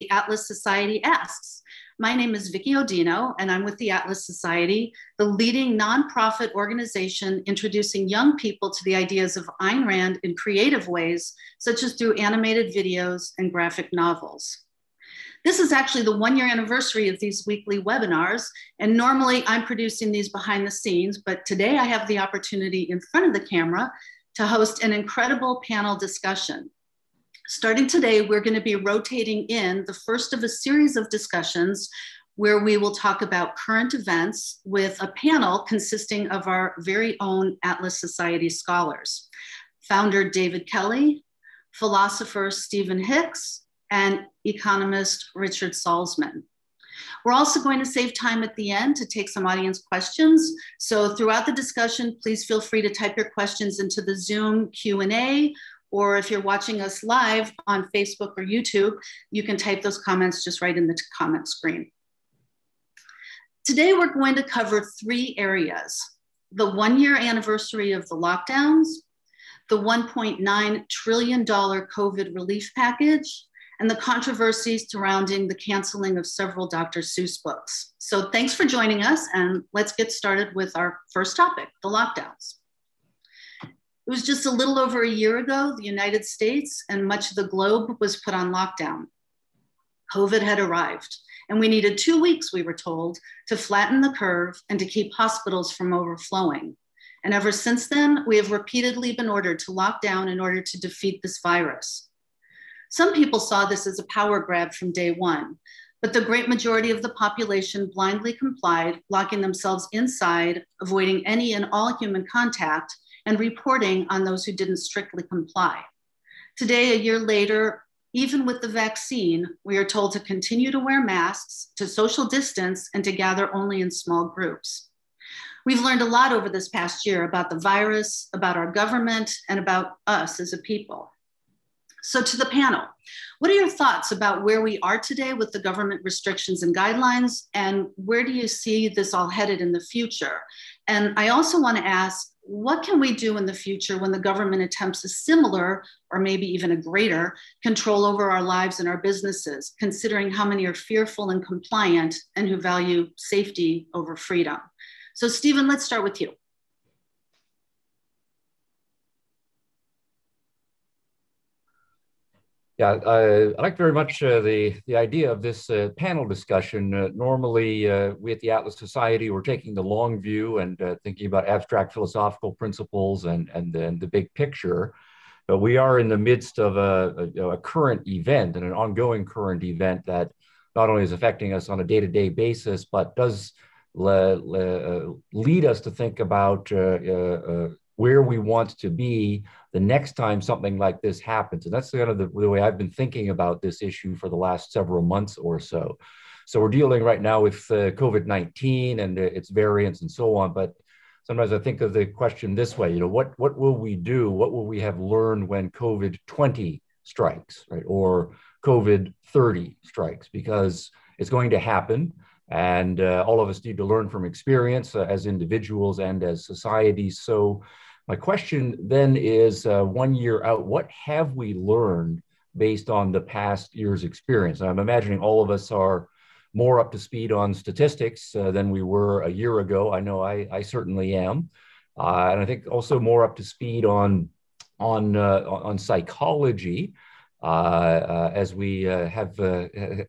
the Atlas Society Asks. My name is Vicki Odino, and I'm with the Atlas Society, the leading nonprofit organization introducing young people to the ideas of Ayn Rand in creative ways, such as through animated videos and graphic novels. This is actually the one year anniversary of these weekly webinars. And normally I'm producing these behind the scenes, but today I have the opportunity in front of the camera to host an incredible panel discussion. Starting today, we're going to be rotating in the first of a series of discussions where we will talk about current events with a panel consisting of our very own Atlas Society scholars. Founder David Kelley, philosopher Stephen Hicks, and economist Richard Salsman. We're also going to save time at the end to take some audience questions. So throughout the discussion, please feel free to type your questions into the Zoom Q&A, or if you're watching us live on Facebook or YouTube, you can type those comments just right in the comment screen. Today, we're going to cover three areas. The one year anniversary of the lockdowns, the $1.9 trillion COVID relief package, and the controversies surrounding the canceling of several Dr. Seuss books. So thanks for joining us and let's get started with our first topic, the lockdowns. It was just a little over a year ago, the United States and much of the globe was put on lockdown. COVID had arrived and we needed two weeks, we were told, to flatten the curve and to keep hospitals from overflowing. And ever since then, we have repeatedly been ordered to lock down in order to defeat this virus. Some people saw this as a power grab from day one, but the great majority of the population blindly complied, locking themselves inside, avoiding any and all human contact, and reporting on those who didn't strictly comply. Today, a year later, even with the vaccine, we are told to continue to wear masks, to social distance, and to gather only in small groups. We've learned a lot over this past year about the virus, about our government, and about us as a people. So, to the panel, what are your thoughts about where we are today with the government restrictions and guidelines, and where do you see this all headed in the future? And I also want to ask, what can we do in the future when the government attempts a similar or maybe even a greater control over our lives and our businesses, considering how many are fearful and compliant and who value safety over freedom? So, Stephen, let's start with you. Yeah, I, I like very much uh, the, the idea of this uh, panel discussion. Uh, normally, uh, we at the Atlas Society, we're taking the long view and uh, thinking about abstract philosophical principles and, and, and the big picture. But we are in the midst of a, a, a current event and an ongoing current event that not only is affecting us on a day-to-day basis, but does le, le, uh, lead us to think about where we want to be the next time something like this happens. And that's kind of the, the way I've been thinking about this issue for the last several months or so. So we're dealing right now with uh, COVID 19 and its variants and so on. But sometimes I think of the question this way you know, what, what will we do? What will we have learned when COVID 20 strikes, right? Or COVID 30 strikes? Because it's going to happen. And uh, all of us need to learn from experience uh, as individuals and as societies. So my question then is uh, one year out, what have we learned based on the past year's experience? I'm imagining all of us are more up to speed on statistics uh, than we were a year ago. I know I, I certainly am. Uh, and I think also more up to speed on, on, uh, on psychology. Uh, uh, as we have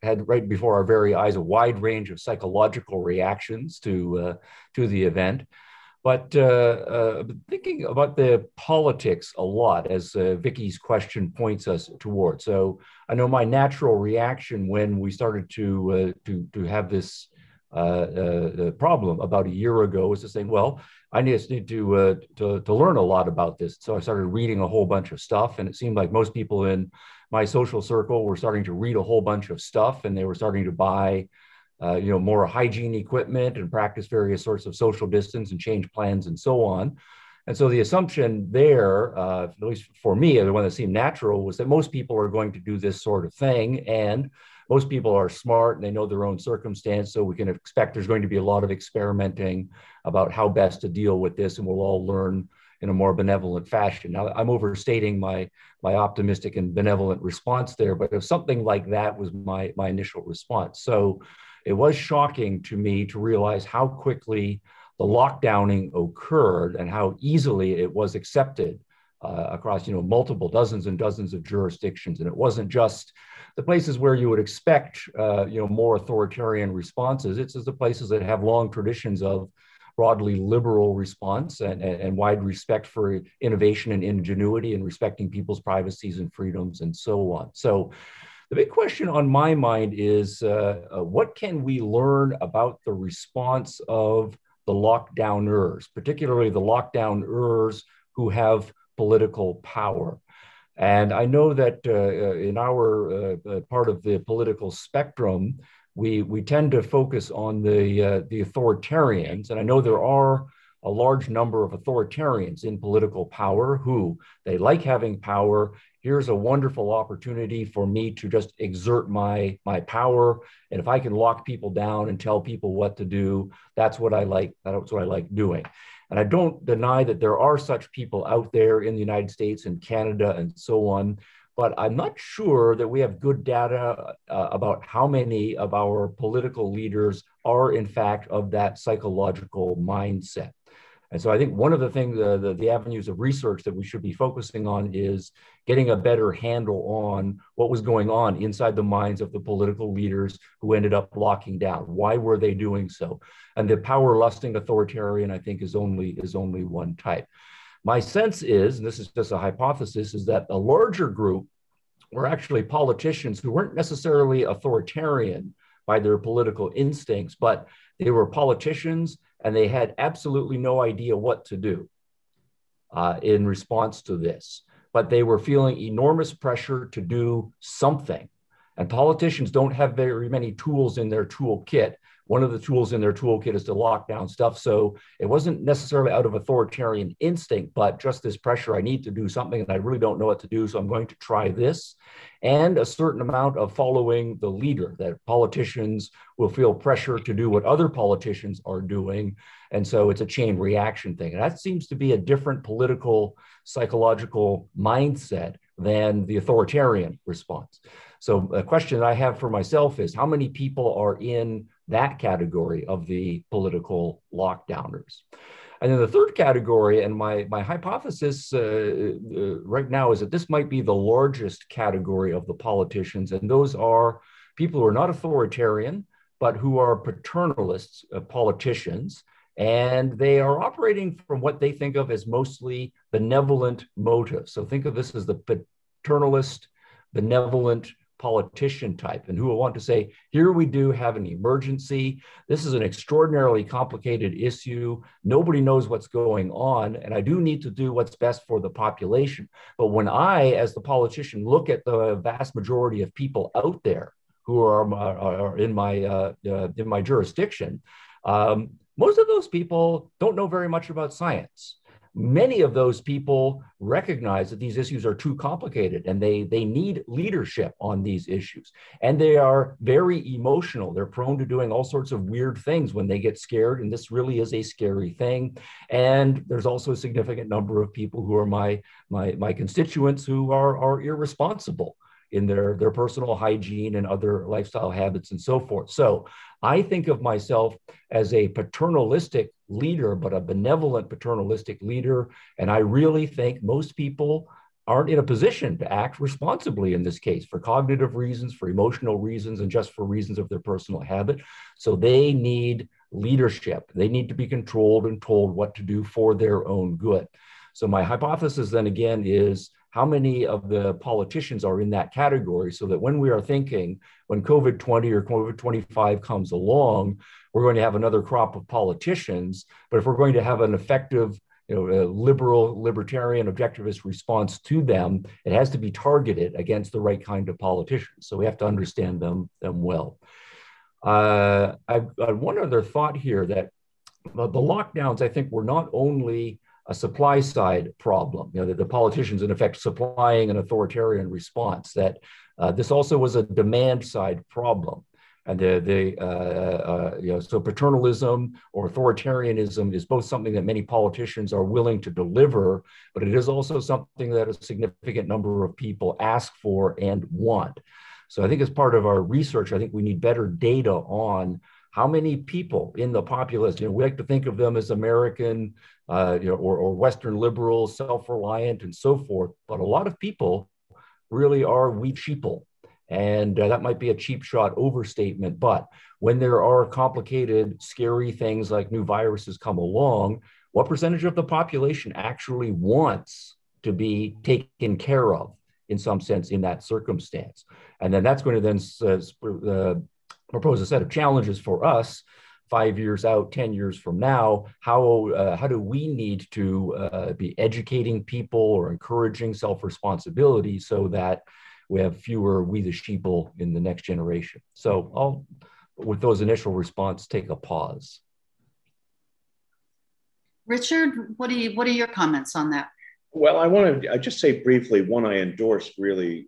had right before our very eyes a wide range of psychological reactions to to the event. But uh, uh, thinking about the politics a lot, as uh, Vicky's question points us toward. So I know my natural reaction when we started to uh, to to have this uh, uh, problem about a year ago was to say, well, I just need to, to to learn a lot about this. So I started reading a whole bunch of stuff, and it seemed like most people in my social circle were starting to read a whole bunch of stuff, and they were starting to buy uh, you know, more hygiene equipment and practice various sorts of social distance and change plans and so on. And so the assumption there, uh, at least for me, the one that seemed natural, was that most people are going to do this sort of thing. And most people are smart and they know their own circumstance. So we can expect there's going to be a lot of experimenting about how best to deal with this. And we'll all learn in a more benevolent fashion. Now, I'm overstating my, my optimistic and benevolent response there, but if something like that was my, my initial response. So it was shocking to me to realize how quickly the lockdowning occurred and how easily it was accepted uh, across you know multiple dozens and dozens of jurisdictions. And it wasn't just the places where you would expect uh, you know more authoritarian responses. It's the places that have long traditions of broadly liberal response and, and, and, wide respect for innovation and ingenuity and respecting people's privacies and freedoms and so on. So the big question on my mind is uh, uh, what can we learn about the response of the lockdowners particularly the lockdowners who have political power. And I know that uh, uh in our uh, uh, part of the political spectrum, we, we tend to focus on the, the authoritarians. And I know there are a large number of authoritarians in political power who they like having power. Here's a wonderful opportunity for me to just exert my, my power. And if I can lock people down and tell people what to do, that's what I like. That's what I like doing. And I don't deny that there are such people out there in the United States and Canada and so on, but I'm not sure that we have good data uh, about how many of our political leaders are, in fact, of that psychological mindset. And so I think one of the things, uh, the, the avenues of research that we should be focusing on is getting a better handle on what was going on inside the minds of the political leaders who ended up locking down. Why were they doing so? And the power lusting authoritarian, I think, is only is only one type. My sense is, and this is just a hypothesis, is that a larger group were actually politicians who weren't necessarily authoritarian by their political instincts, but they were politicians and they had absolutely no idea what to do uh, in response to this. But they were feeling enormous pressure to do something. And politicians don't have very many tools in their toolkit one of the tools in their toolkit is to lock down stuff. So it wasn't necessarily out of authoritarian instinct, but just this pressure I need to do something and I really don't know what to do. So I'm going to try this. And a certain amount of following the leader that politicians will feel pressure to do what other politicians are doing. And so it's a chain reaction thing. And that seems to be a different political, psychological mindset than the authoritarian response. So a question I have for myself is how many people are in that category of the political lockdowners. And then the third category, and my, my hypothesis uh, uh, right now is that this might be the largest category of the politicians, and those are people who are not authoritarian, but who are paternalists, uh, politicians, and they are operating from what they think of as mostly benevolent motives. So think of this as the paternalist, benevolent politician type and who will want to say, here we do have an emergency. This is an extraordinarily complicated issue. Nobody knows what's going on. And I do need to do what's best for the population. But when I, as the politician, look at the vast majority of people out there who are, are in, my, uh, uh, in my jurisdiction, um, most of those people don't know very much about science many of those people recognize that these issues are too complicated and they, they need leadership on these issues. And they are very emotional. They're prone to doing all sorts of weird things when they get scared. And this really is a scary thing. And there's also a significant number of people who are my, my, my constituents who are, are irresponsible in their, their personal hygiene and other lifestyle habits and so forth. So I think of myself as a paternalistic leader, but a benevolent paternalistic leader. And I really think most people aren't in a position to act responsibly in this case for cognitive reasons, for emotional reasons, and just for reasons of their personal habit. So they need leadership. They need to be controlled and told what to do for their own good. So my hypothesis then again is how many of the politicians are in that category so that when we are thinking when COVID 20 or COVID 25 comes along, we're going to have another crop of politicians. But if we're going to have an effective, you know, liberal, libertarian, objectivist response to them, it has to be targeted against the right kind of politicians. So we have to understand them, them well. Uh, I, I one other thought here that the lockdowns, I think, were not only a supply side problem, you know, that the politicians, in effect, supplying an authoritarian response, that uh, this also was a demand side problem. And the, the uh, uh, you know, so paternalism or authoritarianism is both something that many politicians are willing to deliver, but it is also something that a significant number of people ask for and want. So I think as part of our research, I think we need better data on how many people in the populace, you know, we like to think of them as American uh, you know, or, or Western liberals, self-reliant and so forth, but a lot of people really are weak sheeple and uh, that might be a cheap shot overstatement. But when there are complicated, scary things like new viruses come along, what percentage of the population actually wants to be taken care of in some sense in that circumstance? And then that's going to then uh, uh, propose a set of challenges for us five years out, 10 years from now, how, uh, how do we need to uh, be educating people or encouraging self-responsibility so that we have fewer we the sheeple in the next generation. So I'll, with those initial response, take a pause. Richard, what do you what are your comments on that? Well, I want to I just say briefly. One, I endorse really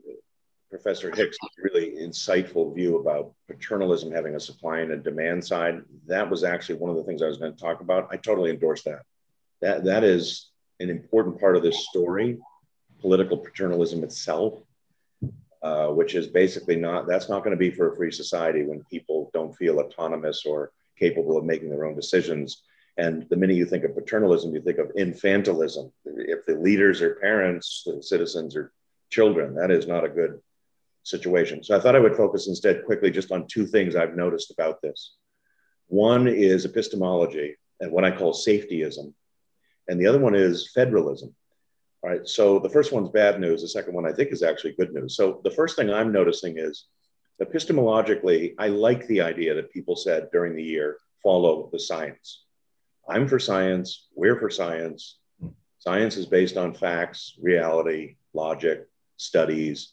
Professor Hicks' really insightful view about paternalism having a supply and a demand side. That was actually one of the things I was going to talk about. I totally endorse that. That that is an important part of this story. Political paternalism itself uh, which is basically not that's not going to be for a free society when people don't feel autonomous or capable of making their own decisions. And the minute you think of paternalism, you think of infantilism. If the leaders are parents, the citizens are children. That is not a good situation. So I thought I would focus instead quickly just on two things I've noticed about this. One is epistemology and what I call safetyism, and the other one is federalism. All right. So the first one's bad news. The second one I think is actually good news. So the first thing I'm noticing is epistemologically, I like the idea that people said during the year follow the science. I'm for science. We're for science. Science is based on facts, reality, logic, studies.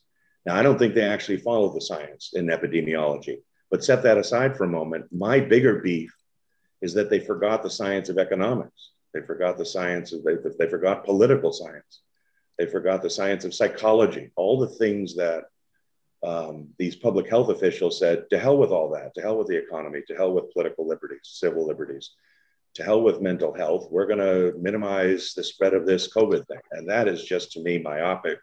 Now, I don't think they actually follow the science in epidemiology, but set that aside for a moment. My bigger beef is that they forgot the science of economics. They forgot the science of, they, they forgot political science. They forgot the science of psychology, all the things that um, these public health officials said, to hell with all that, to hell with the economy, to hell with political liberties, civil liberties, to hell with mental health. We're going to minimize the spread of this COVID thing. And that is just to me myopic,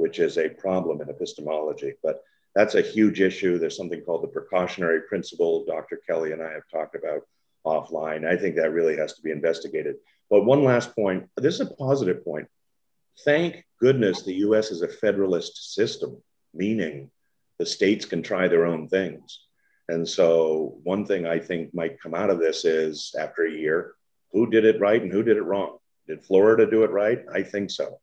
which is a problem in epistemology. But that's a huge issue. There's something called the precautionary principle. Dr. Kelley and I have talked about offline. I think that really has to be investigated. But one last point this is a positive point. Thank goodness the US is a federalist system, meaning the states can try their own things. And so, one thing I think might come out of this is after a year, who did it right and who did it wrong? Did Florida do it right? I think so.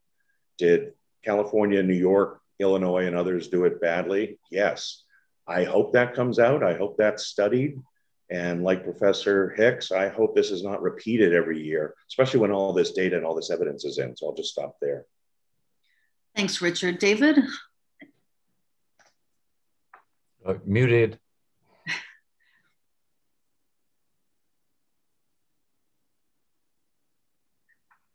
Did California, New York, Illinois, and others do it badly? Yes. I hope that comes out. I hope that's studied. And like Professor Hicks, I hope this is not repeated every year, especially when all this data and all this evidence is in. So I'll just stop there. Thanks, Richard. David? Uh, muted.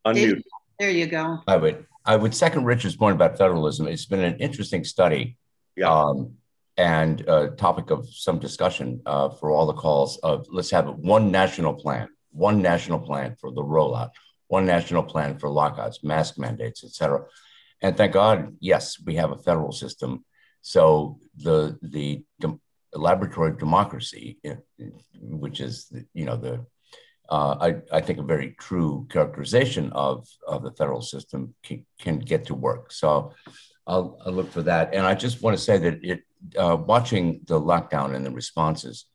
Unmute. There you go. I would I would second Richard's point about federalism. It's been an interesting study. Yeah. Um, and a topic of some discussion uh, for all the calls of let's have one national plan, one national plan for the rollout, one national plan for lockouts, mask mandates, et cetera. And thank God, yes, we have a federal system. So the the laboratory of democracy, which is you know the uh, I, I think a very true characterization of, of the federal system can, can get to work. So I'll, I'll, look for that. And I just want to say that it uh, watching the lockdown and the responses,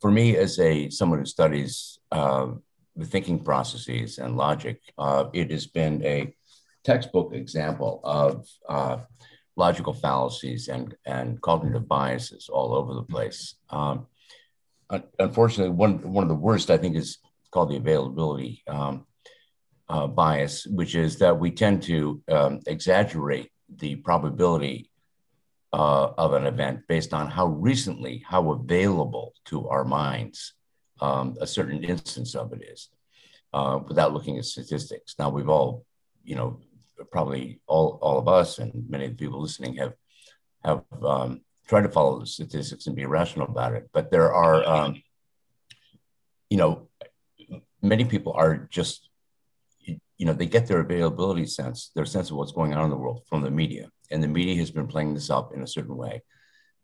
for me as a someone who studies uh, the thinking processes and logic, uh, it has been a textbook example of uh, logical fallacies and, and cognitive biases all over the place. Um, unfortunately, one, one of the worst, I think, is called the availability um, uh, bias, which is that we tend to um, exaggerate the probability uh, of an event based on how recently, how available to our minds um, a certain instance of it is, uh, without looking at statistics. Now we've all, you know, probably all, all of us and many of the people listening have have um, try to follow the statistics and be rational about it. But there are, um, you know, many people are just, you know, they get their availability sense, their sense of what's going on in the world from the media. And the media has been playing this up in a certain way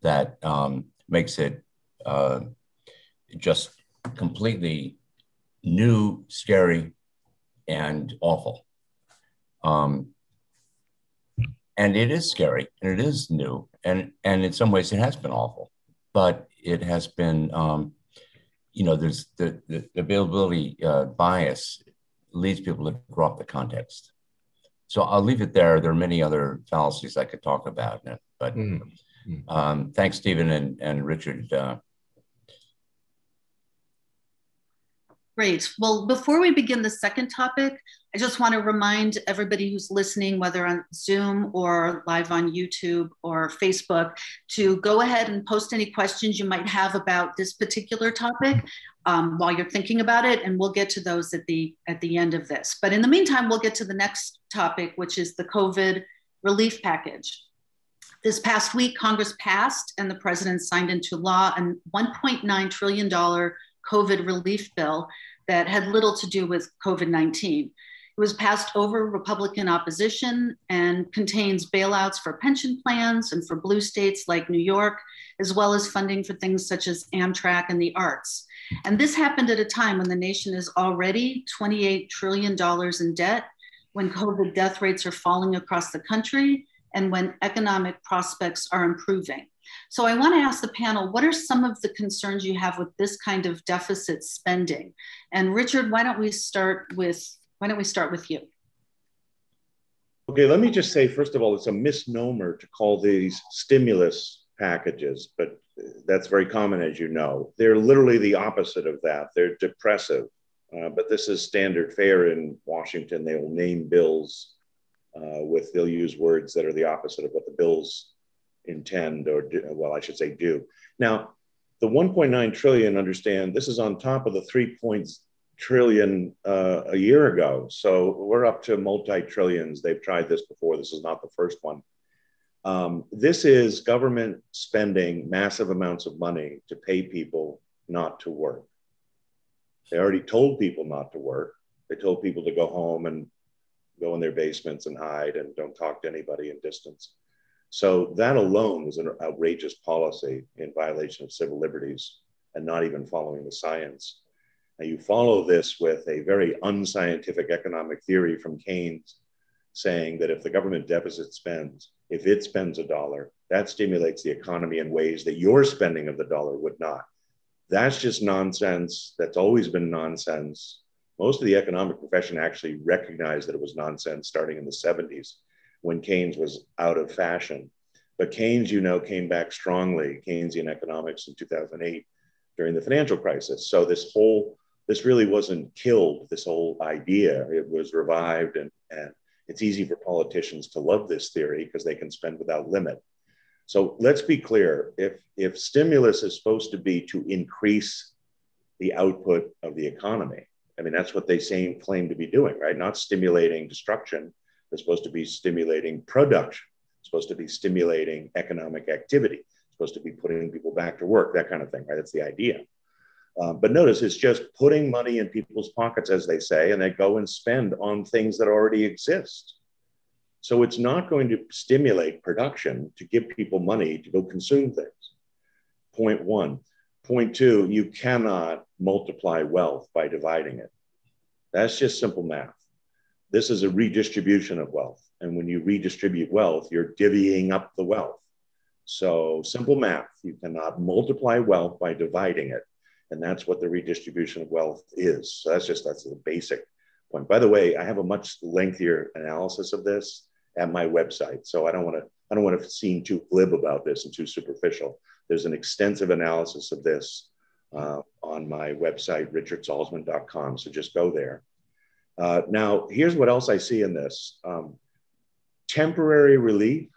that um, makes it uh, just completely new, scary, and awful. Um, and it is scary and it is new and and in some ways it has been awful but it has been um, you know there's the, the availability uh, bias leads people to drop the context so i'll leave it there there are many other fallacies i could talk about but mm-hmm. um, thanks stephen and, and richard uh, Great. Well, before we begin the second topic, I just want to remind everybody who's listening, whether on Zoom or live on YouTube or Facebook, to go ahead and post any questions you might have about this particular topic um, while you're thinking about it, and we'll get to those at the at the end of this. But in the meantime, we'll get to the next topic, which is the COVID relief package. This past week, Congress passed and the president signed into law a $1.9 trillion COVID relief bill that had little to do with COVID 19. It was passed over Republican opposition and contains bailouts for pension plans and for blue states like New York, as well as funding for things such as Amtrak and the arts. And this happened at a time when the nation is already $28 trillion in debt, when COVID death rates are falling across the country, and when economic prospects are improving. So I want to ask the panel, what are some of the concerns you have with this kind of deficit spending? And Richard, why don't we start with why don't we start with you? Okay, let me just say first of all, it's a misnomer to call these stimulus packages, but that's very common, as you know. They're literally the opposite of that. They're depressive. Uh, but this is standard fare in Washington. They will name bills uh, with, they'll use words that are the opposite of what the bills intend or do, well, I should say do. Now, the 1.9 trillion, understand this is on top of the 3 trillion uh, a year ago. So we're up to multi trillions. They've tried this before. This is not the first one. Um, this is government spending massive amounts of money to pay people not to work. They already told people not to work. They told people to go home and go in their basements and hide and don't talk to anybody in distance. So that alone was an outrageous policy in violation of civil liberties and not even following the science. Now you follow this with a very unscientific economic theory from Keynes saying that if the government deficit spends, if it spends a dollar, that stimulates the economy in ways that your spending of the dollar would not. That's just nonsense. That's always been nonsense. Most of the economic profession actually recognized that it was nonsense starting in the 70s when Keynes was out of fashion. But Keynes, you know, came back strongly, Keynesian economics in 2008 during the financial crisis. So this whole, this really wasn't killed, this whole idea. It was revived and, and it's easy for politicians to love this theory because they can spend without limit. So let's be clear, if, if stimulus is supposed to be to increase the output of the economy, I mean, that's what they say, claim to be doing, right? Not stimulating destruction, it's supposed to be stimulating production. It's supposed to be stimulating economic activity. It's supposed to be putting people back to work, that kind of thing, right? That's the idea. Um, but notice it's just putting money in people's pockets, as they say, and they go and spend on things that already exist. So it's not going to stimulate production to give people money to go consume things. Point one. Point two, you cannot multiply wealth by dividing it. That's just simple math. This is a redistribution of wealth. And when you redistribute wealth, you're divvying up the wealth. So simple math, you cannot multiply wealth by dividing it. And that's what the redistribution of wealth is. So that's just, that's the basic point. By the way, I have a much lengthier analysis of this at my website. So I don't want to, I don't want to seem too glib about this and too superficial. There's an extensive analysis of this uh, on my website, richardsalsman.com. So just go there. Uh, now, here's what else I see in this um, temporary relief.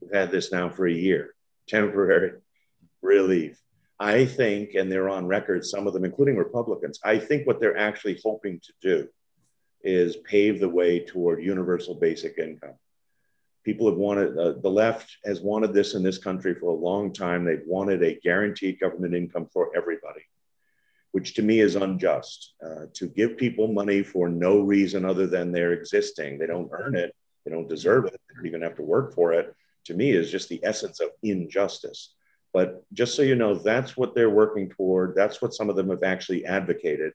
We've had this now for a year. Temporary relief. I think, and they're on record, some of them, including Republicans, I think what they're actually hoping to do is pave the way toward universal basic income. People have wanted, uh, the left has wanted this in this country for a long time. They've wanted a guaranteed government income for everybody, which to me is unjust. Uh, to give people money for no reason other than they're existing, they don't earn it, they don't deserve it, they don't even have to work for it, to me is just the essence of injustice. But just so you know, that's what they're working toward. That's what some of them have actually advocated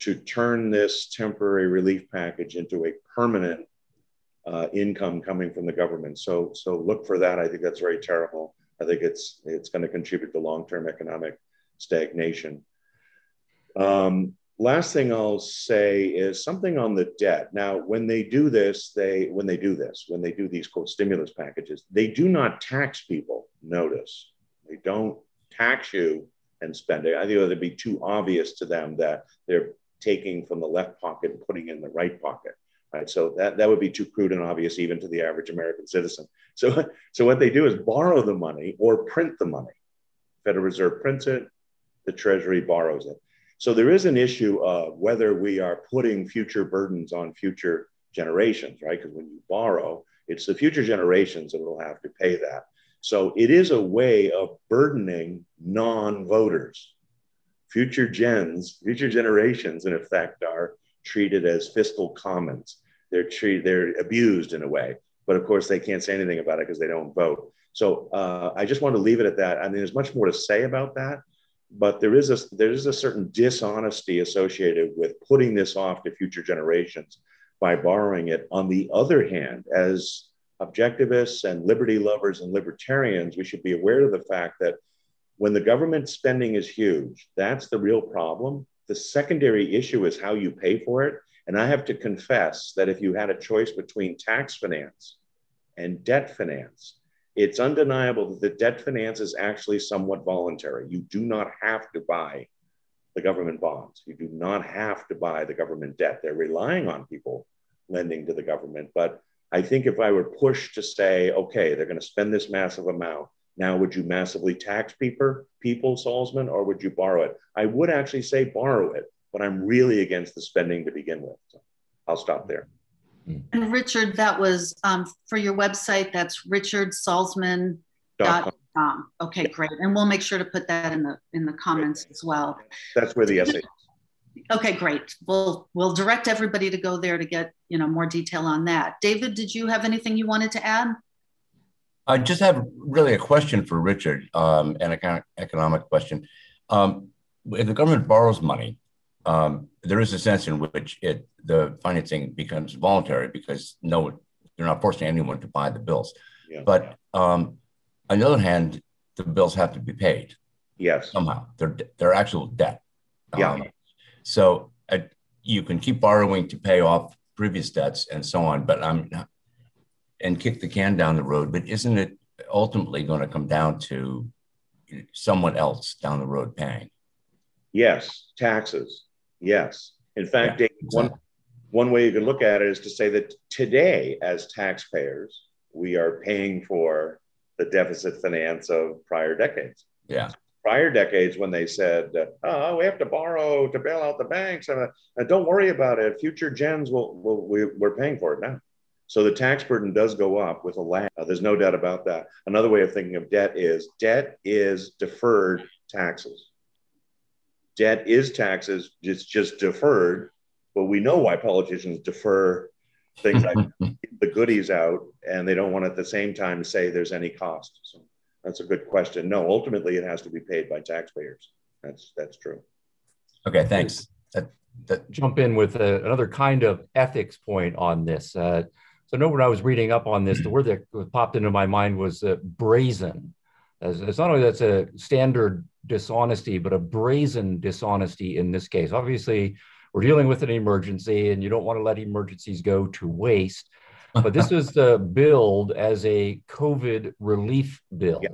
to turn this temporary relief package into a permanent uh, income coming from the government. So, so look for that. I think that's very terrible. I think it's it's going to contribute to long-term economic stagnation. Um, last thing I'll say is something on the debt. Now, when they do this, they when they do this, when they do these quote stimulus packages, they do not tax people. Notice they don't tax you and spend it. I think it would be too obvious to them that they're taking from the left pocket and putting in the right pocket. Right. So that, that would be too crude and obvious even to the average American citizen. So, so what they do is borrow the money or print the money. Federal Reserve prints it, the Treasury borrows it. So there is an issue of whether we are putting future burdens on future generations, right? Because when you borrow, it's the future generations that will have to pay that. So it is a way of burdening non voters future gens, future generations, in effect, are treated as fiscal commons. They're treated, they're abused in a way, but of course they can't say anything about it because they don't vote. So uh, I just want to leave it at that. I mean, there's much more to say about that, but there is a there is a certain dishonesty associated with putting this off to future generations by borrowing it. On the other hand, as objectivists and liberty lovers and libertarians, we should be aware of the fact that when the government spending is huge, that's the real problem. The secondary issue is how you pay for it. And I have to confess that if you had a choice between tax finance and debt finance, it's undeniable that the debt finance is actually somewhat voluntary. You do not have to buy the government bonds. You do not have to buy the government debt. They're relying on people lending to the government. But I think if I were pushed to say, okay, they're going to spend this massive amount, now, would you massively tax people, people, Salsman, or would you borrow it? I would actually say borrow it, but I'm really against the spending to begin with. So I'll stop there. And Richard, that was um, for your website. That's richardsalsman.com. Okay, great. And we'll make sure to put that in the in the comments as well. That's where the essay. Okay, great. We'll we'll direct everybody to go there to get you know more detail on that. David, did you have anything you wanted to add? I just have really a question for Richard, um, an economic question. Um, if the government borrows money, um, there is a sense in which it the financing becomes voluntary because no, they're not forcing anyone to buy the bills. Yeah. But um, on the other hand, the bills have to be paid. Yes. Somehow, they're they're actual debt. Yeah. Um, so uh, you can keep borrowing to pay off previous debts and so on, but I'm and kick the can down the road, but isn't it ultimately going to come down to someone else down the road paying? Yes, taxes. Yes. In fact, yeah, one one way you can look at it is to say that today, as taxpayers, we are paying for the deficit finance of prior decades. Yeah. Prior decades, when they said, "Oh, we have to borrow to bail out the banks," and uh, don't worry about it. Future gens will, will we, we're paying for it now. So the tax burden does go up with a lag. Uh, there's no doubt about that. Another way of thinking of debt is debt is deferred taxes. Debt is taxes, it's just deferred. But we know why politicians defer things like the goodies out and they don't want at the same time say there's any cost. So that's a good question. No, ultimately it has to be paid by taxpayers. That's that's true. Okay, thanks. That, that... Jump in with a, another kind of ethics point on this. Uh, so, no, when I was reading up on this, the word that popped into my mind was uh, brazen. As, it's not only that's a standard dishonesty, but a brazen dishonesty in this case. Obviously, we're dealing with an emergency, and you don't want to let emergencies go to waste. But this was uh, billed as a COVID relief bill. Yeah.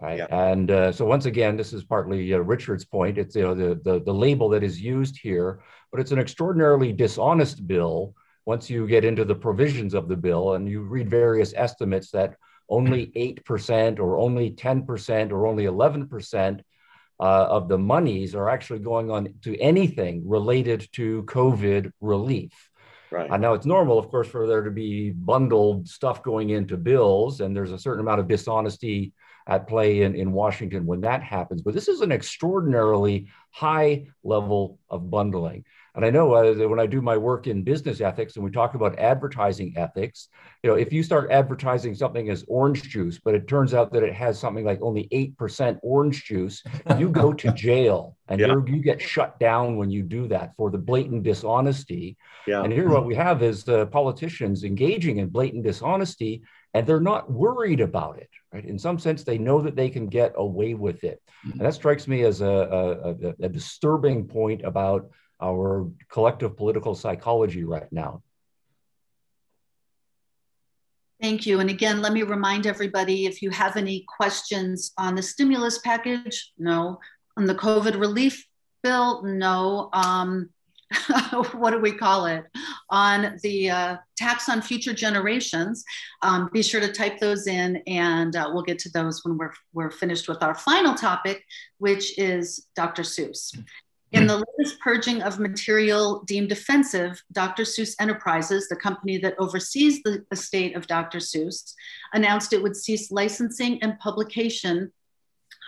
Right. Yeah. And uh, so once again, this is partly uh, Richard's point. It's you know the, the the label that is used here, but it's an extraordinarily dishonest bill once you get into the provisions of the bill and you read various estimates that only 8% or only 10% or only 11% uh, of the monies are actually going on to anything related to COVID relief. Right. Uh, now it's normal, of course, for there to be bundled stuff going into bills, and there's a certain amount of dishonesty at play in, in Washington when that happens. But this is an extraordinarily high level of bundling. And I know uh, that when I do my work in business ethics and we talk about advertising ethics, you know, if you start advertising something as orange juice, but it turns out that it has something like only 8% orange juice, you go to jail and yeah. you get shut down when you do that for the blatant dishonesty. Yeah. And here what we have is the politicians engaging in blatant dishonesty and they're not worried about it right in some sense they know that they can get away with it mm-hmm. and that strikes me as a, a, a, disturbing point about our collective political psychology right now. Thank you. And again, let me remind everybody if you have any questions on the stimulus package, no. On the COVID relief bill, no. Um, what do we call it? On the uh, tax on future generations, um, be sure to type those in and uh, we'll get to those when we're, we're finished with our final topic, which is Dr. Seuss. In hmm. the latest purging of material deemed offensive, Dr. Seuss Enterprises, the company that oversees the estate of Dr. Seuss, announced it would cease licensing and publication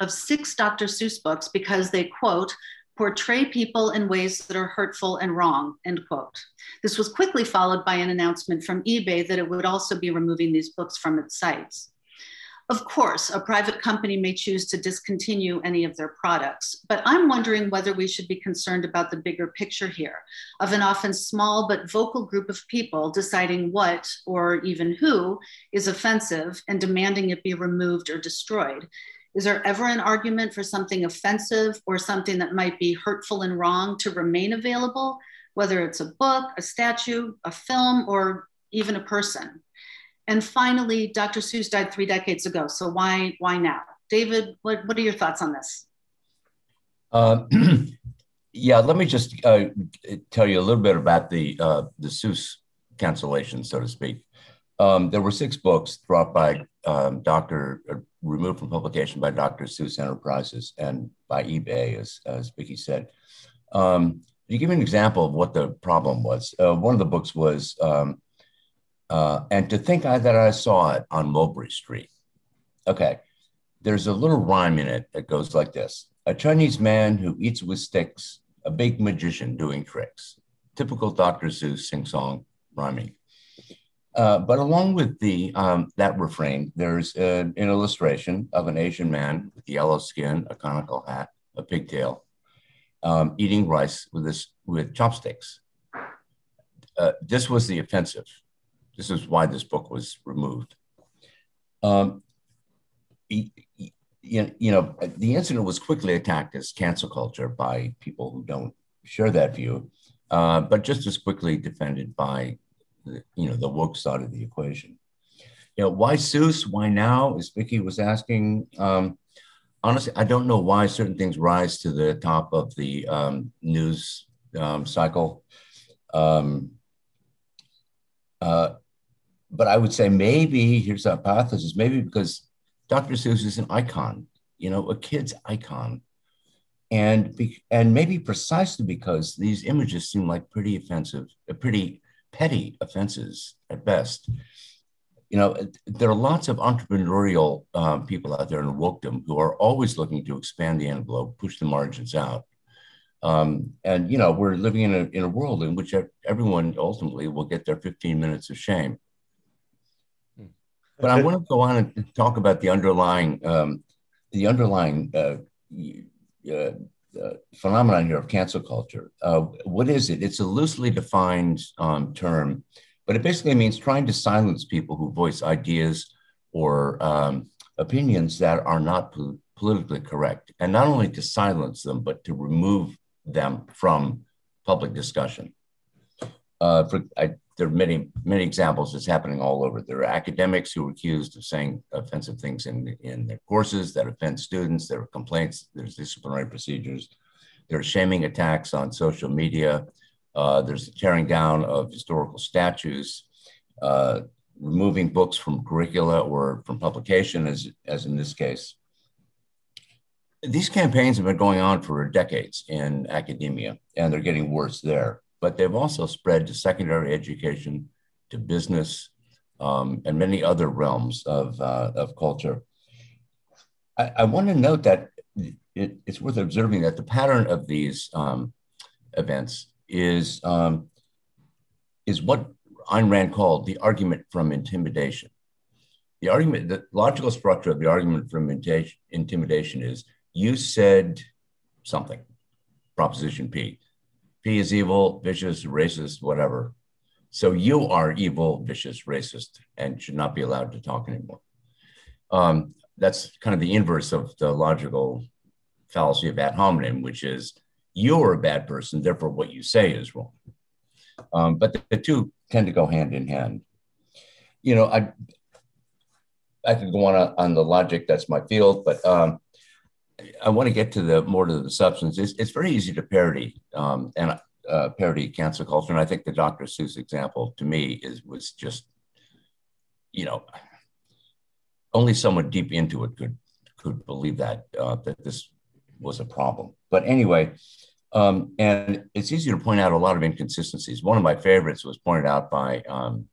of six Dr. Seuss books because they, quote, portray people in ways that are hurtful and wrong, end quote. This was quickly followed by an announcement from eBay that it would also be removing these books from its sites. Of course, a private company may choose to discontinue any of their products, but I'm wondering whether we should be concerned about the bigger picture here of an often small but vocal group of people deciding what, or even who, is offensive and demanding it be removed or destroyed. Is there ever an argument for something offensive or something that might be hurtful and wrong to remain available, whether it's a book, a statue, a film, or even a person? And finally, Dr. Seuss died three decades ago. So why why now? David, what, what are your thoughts on this? Uh, yeah, let me just uh, tell you a little bit about the uh, the Seuss cancellation, so to speak. Um, there were six books dropped by um, Dr. Uh, removed from publication by Dr. Seuss Enterprises and by eBay, as, as Vicky said. Um, give you an example of what the problem was, uh, one of the books was um, uh, and to think I, that I saw it on Mulberry Street. Okay, there's a little rhyme in it that goes like this A Chinese man who eats with sticks, a big magician doing tricks. Typical Dr. Seuss sing song rhyming. Uh, but along with the um, that refrain, there's a, an illustration of an Asian man with yellow skin, a conical hat, a pigtail, um, eating rice with this with chopsticks. Uh, this was the offensive. This is why this book was removed. Um, you, you know, the incident was quickly attacked as cancel culture by people who don't share that view, uh, but just as quickly defended by, the, you know, the woke side of the equation. You know, why Seuss? Why now? As Vicky was asking. Um, honestly, I don't know why certain things rise to the top of the um, news um, cycle. Um, uh, but I would say maybe here's a hypothesis, maybe because Dr. Seuss is an icon, you know, a kid's icon. And, be, and maybe precisely because these images seem like pretty offensive, uh, pretty petty offenses at best. You know, there are lots of entrepreneurial um, people out there in wokedom who are always looking to expand the envelope, push the margins out. Um, and you know, we're living in a in a world in which everyone ultimately will get their 15 minutes of shame. But I want to go on and talk about the underlying um, the underlying uh, uh, uh, phenomenon here of cancel culture. Uh, what is it? It's a loosely defined um, term, but it basically means trying to silence people who voice ideas or um, opinions that are not po- politically correct, and not only to silence them, but to remove them from public discussion. Uh, for, I there are many, many examples. It's happening all over. There are academics who are accused of saying offensive things in, in their courses that offend students. There are complaints. There's disciplinary procedures. There are shaming attacks on social media. Uh, there's the tearing down of historical statues, uh, removing books from curricula or from publication, as, as in this case. These campaigns have been going on for decades in academia, and they're getting worse there. But they've also spread to secondary education, to business, um, and many other realms of, uh, of culture. I, I want to note that it, it's worth observing that the pattern of these um, events is, um, is what Ayn Rand called the argument from intimidation. The argument, the logical structure of the argument from intimidation is you said something, proposition P. P is evil, vicious, racist, whatever. So you are evil, vicious, racist, and should not be allowed to talk anymore. Um, that's kind of the inverse of the logical fallacy of ad hominem, which is you're a bad person, therefore what you say is wrong. Um, but the, the, two tend to go hand in hand. You know, I I could go on on the logic. That's my field, but um, I want to get to the more to the substance. It's, it's very easy to parody um, and uh, parody cancel culture, and I think the Dr. Seuss example to me is was just, you know, only someone deep into it could could believe that uh, that this was a problem. But anyway, um, and it's easy to point out a lot of inconsistencies. One of my favorites was pointed out by um,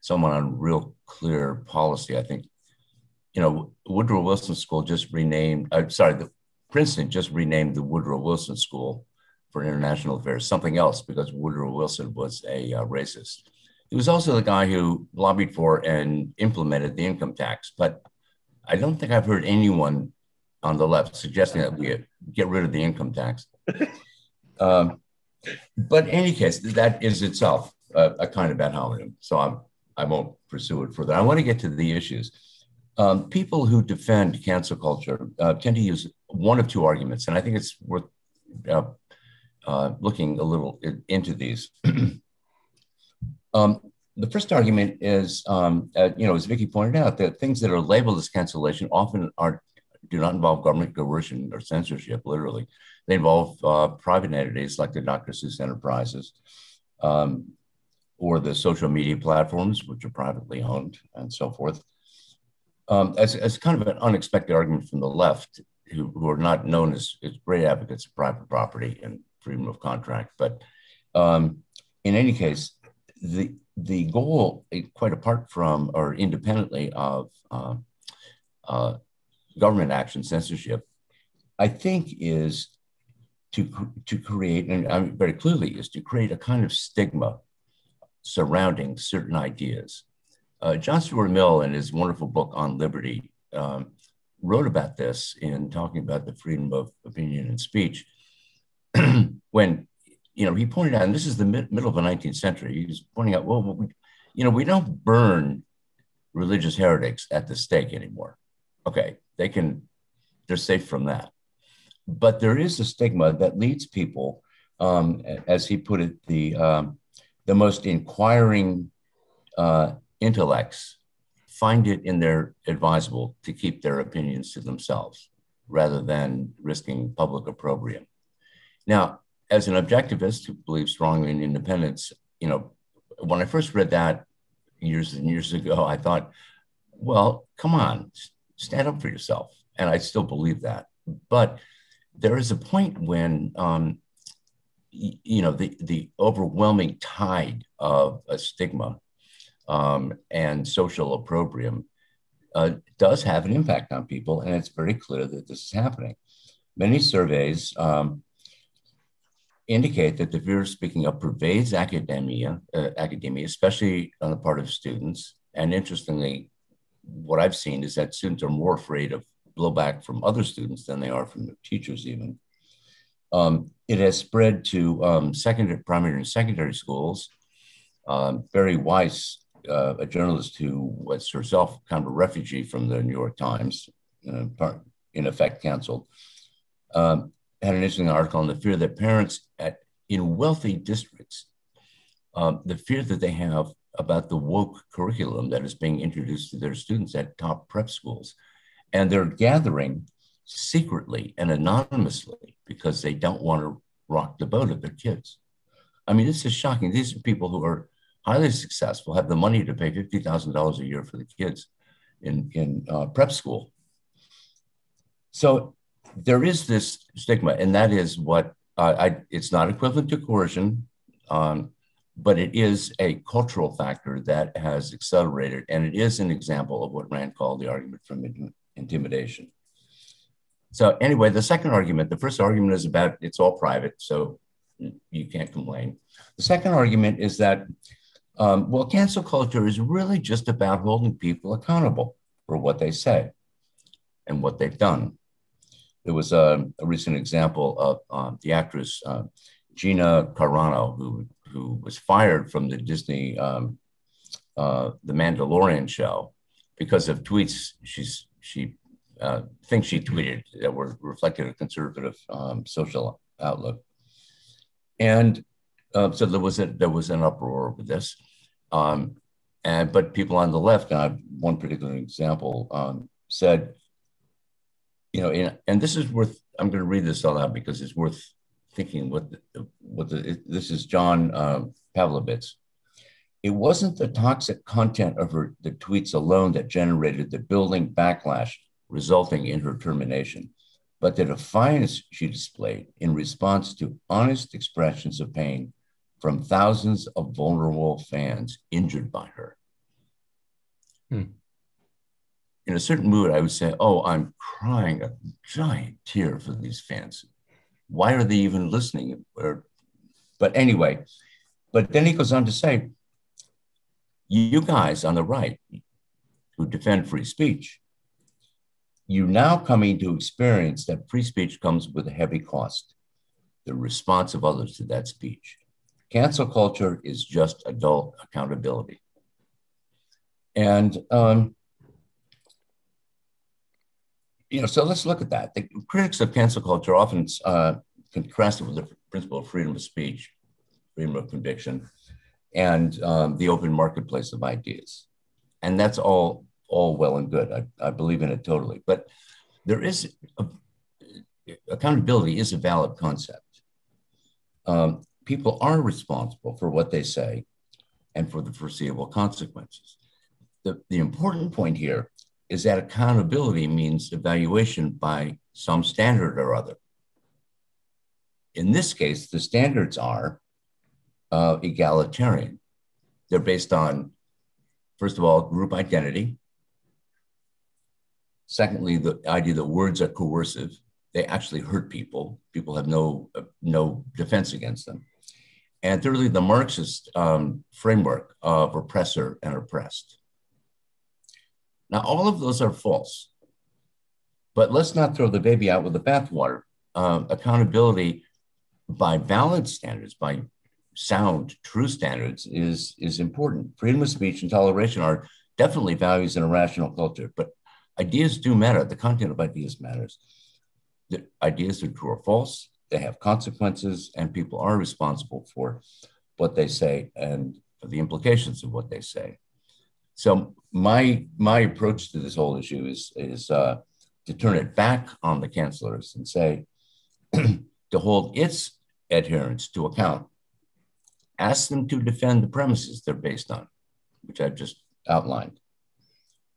someone on Real Clear Policy. I think, you know, Woodrow Wilson School just renamed. Uh, sorry, the Princeton just renamed the Woodrow Wilson School for International Affairs something else because Woodrow Wilson was a uh, racist. He was also the guy who lobbied for and implemented the income tax. But I don't think I've heard anyone on the left suggesting that we get rid of the income tax. um, but in any case, that is itself a, a kind of ad hominem. So I'm, I won't pursue it further. I want to get to the issues. Um, people who defend cancel culture uh, tend to use one of two arguments, and I think it's worth uh, uh, looking a little into these. um, the first argument is, um, uh, you know, as Vicki pointed out, that things that are labeled as cancellation often are do not involve government coercion or censorship, literally. They involve uh, private entities like the Dr. Seuss Enterprises um, or the social media platforms, which are privately owned and so forth. Um, as, as kind of an unexpected argument from the left, who, who are not known as, as great advocates of private property and freedom of contract. But um, in any case, the, the goal, quite apart from or independently of uh, uh, government action, censorship, I think is to, to create, and I mean, very clearly is to create a kind of stigma surrounding certain ideas. Uh, John Stuart Mill, in his wonderful book on liberty, um, wrote about this in talking about the freedom of opinion and speech. when, you know, he pointed out, and this is the mid- middle of the 19th century, he was pointing out, well, we, you know, we don't burn religious heretics at the stake anymore. Okay, they can, they're safe from that. But there is a stigma that leads people, um, as he put it, the, um, the most inquiring uh, intellects find it in their advisable to keep their opinions to themselves rather than risking public opprobrium. Now, as an objectivist who believes strongly in independence, you know, when I first read that years and years ago, I thought, well, come on, stand up for yourself. And I still believe that. But there is a point when, um, you know, the, the overwhelming tide of a stigma um, and social opprobrium uh, does have an impact on people. And it's very clear that this is happening. Many surveys um, indicate that the fear of speaking up pervades academia, uh, academia, especially on the part of students. And interestingly, what I've seen is that students are more afraid of blowback from other students than they are from their teachers, even. Um, it has spread to um, secondary, primary, and secondary schools. Um, Bari Weiss, uh, a journalist who was herself kind of a refugee from the New York Times, uh, in effect canceled, um, had an interesting article on the fear that parents at, in wealthy districts, um, the fear that they have about the woke curriculum that is being introduced to their students at top prep schools. And they're gathering secretly and anonymously because they don't want to rock the boat of their kids. I mean, this is shocking. These are people who are highly successful, have the money to pay $50,000 a year for the kids in, in uh, prep school. So there is this stigma, and that is what uh, I, it's not equivalent to coercion Um, but it is a cultural factor that has accelerated, and it is an example of what Rand called the argument from intimidation. So anyway, the second argument, the first argument is about it's all private, so you can't complain. The second argument is that, um, well, cancel culture is really just about holding people accountable for what they say and what they've done. There was a, a recent example of um, the actress uh, Gina Carano, who who was fired from the Disney um, uh, The Mandalorian show because of tweets she's she uh, thinks she tweeted that were reflected a conservative um, social outlook, and uh, so there was a, there was an uproar with this, um, and but people on the left, and I, one particular example um, said, you know, and, and this is worth. I'm going to read this out because it's worth thinking what the, what the, this is John uh, Pavlovitz. It wasn't the toxic content of her the tweets alone that generated the building backlash resulting in her termination, but the defiance she displayed in response to honest expressions of pain from thousands of vulnerable fans injured by her. Hmm. In a certain mood, I would say, Oh, I'm crying a giant tear for these fans why are they even listening? Or, but anyway, but then he goes on to say, you guys on the right who defend free speech, you're now coming to experience that free speech comes with a heavy cost, the response of others to that speech. Cancel culture is just adult accountability. And um, you know, so let's look at that. The critics of cancel culture often uh, contrast it with the principle of freedom of speech, freedom of conviction, and um, the open marketplace of ideas. And that's all all well and good. I, I believe in it totally. But there is a, accountability is a valid concept. Um, people are responsible for what they say and for the foreseeable consequences. The, the important point here is that accountability means evaluation by some standard or other. In this case, the standards are uh, egalitarian. They're based on, first of all, group identity. Secondly, the idea that words are coercive. They actually hurt people. People have no, uh, no defense against them. And thirdly, the Marxist um, framework of oppressor and oppressed. Now, all of those are false. But let's not throw the baby out with the bathwater. Um, accountability by valid standards, by sound, true standards, is, is important. Freedom of speech and toleration are definitely values in a rational culture, but ideas do matter. The content of ideas matters. The ideas are true or false, they have consequences, and people are responsible for what they say and the implications of what they say. So my my approach to this whole issue is is uh, to turn it back on the cancelers and say to hold its adherents to account. Ask them to defend the premises they're based on, which I've just outlined.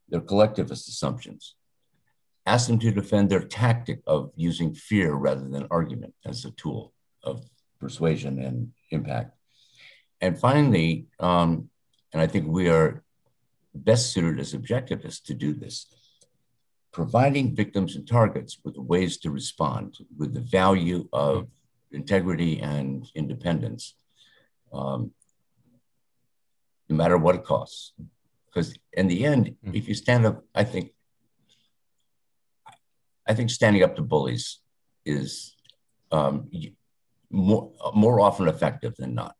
Their collectivist assumptions. Ask them to defend their tactic of using fear rather than argument as a tool of persuasion and impact. And finally, um, and I think we are best suited as objectivists to do this, providing victims and targets with ways to respond with the value of integrity and independence, um, no matter what it costs. Because in the end, mm-hmm. if you stand up, I think, I think standing up to bullies is um, more, more often effective than not.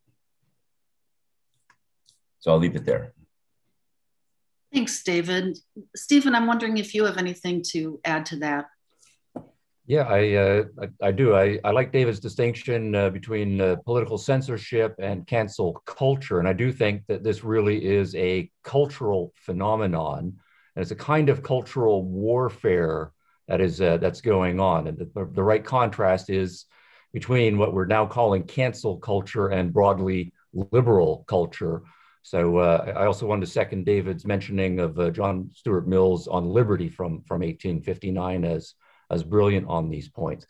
So I'll leave it there. Thanks, David. Stephen, I'm wondering if you have anything to add to that. Yeah, I, uh, I, I, do. I, I like David's distinction uh, between uh, political censorship and cancel culture. And I do think that this really is a cultural phenomenon. And it's a kind of cultural warfare that is uh, that's going on. And the, the right contrast is between what we're now calling cancel culture and broadly liberal culture, so uh, I also wanted to second David's mentioning of uh, John Stuart Mill's on liberty from, from 1859 as, as brilliant on these points.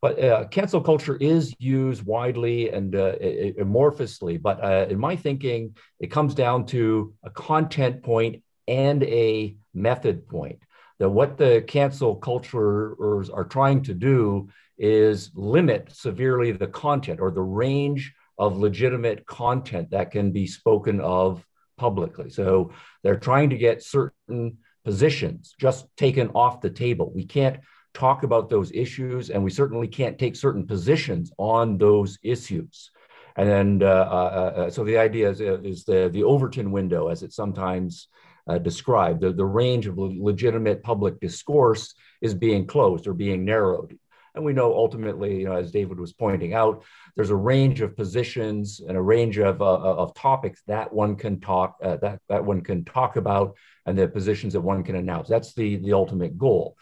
But uh, cancel culture is used widely and uh, amorphously. But uh, in my thinking, it comes down to a content point and a method point. That what the cancel culturers are trying to do is limit severely the content or the range of legitimate content that can be spoken of publicly. So they're trying to get certain positions just taken off the table. We can't talk about those issues, and we certainly can't take certain positions on those issues. And then, uh, uh, uh, so the idea is, uh, is, the, the Overton window, as it's sometimes uh, described. The, the range of legitimate public discourse is being closed or being narrowed. And we know ultimately, you know, as David was pointing out, there's a range of positions and a range of, uh, of topics that one can talk that, that one can talk about and the positions that one can announce. That's the, the ultimate goal.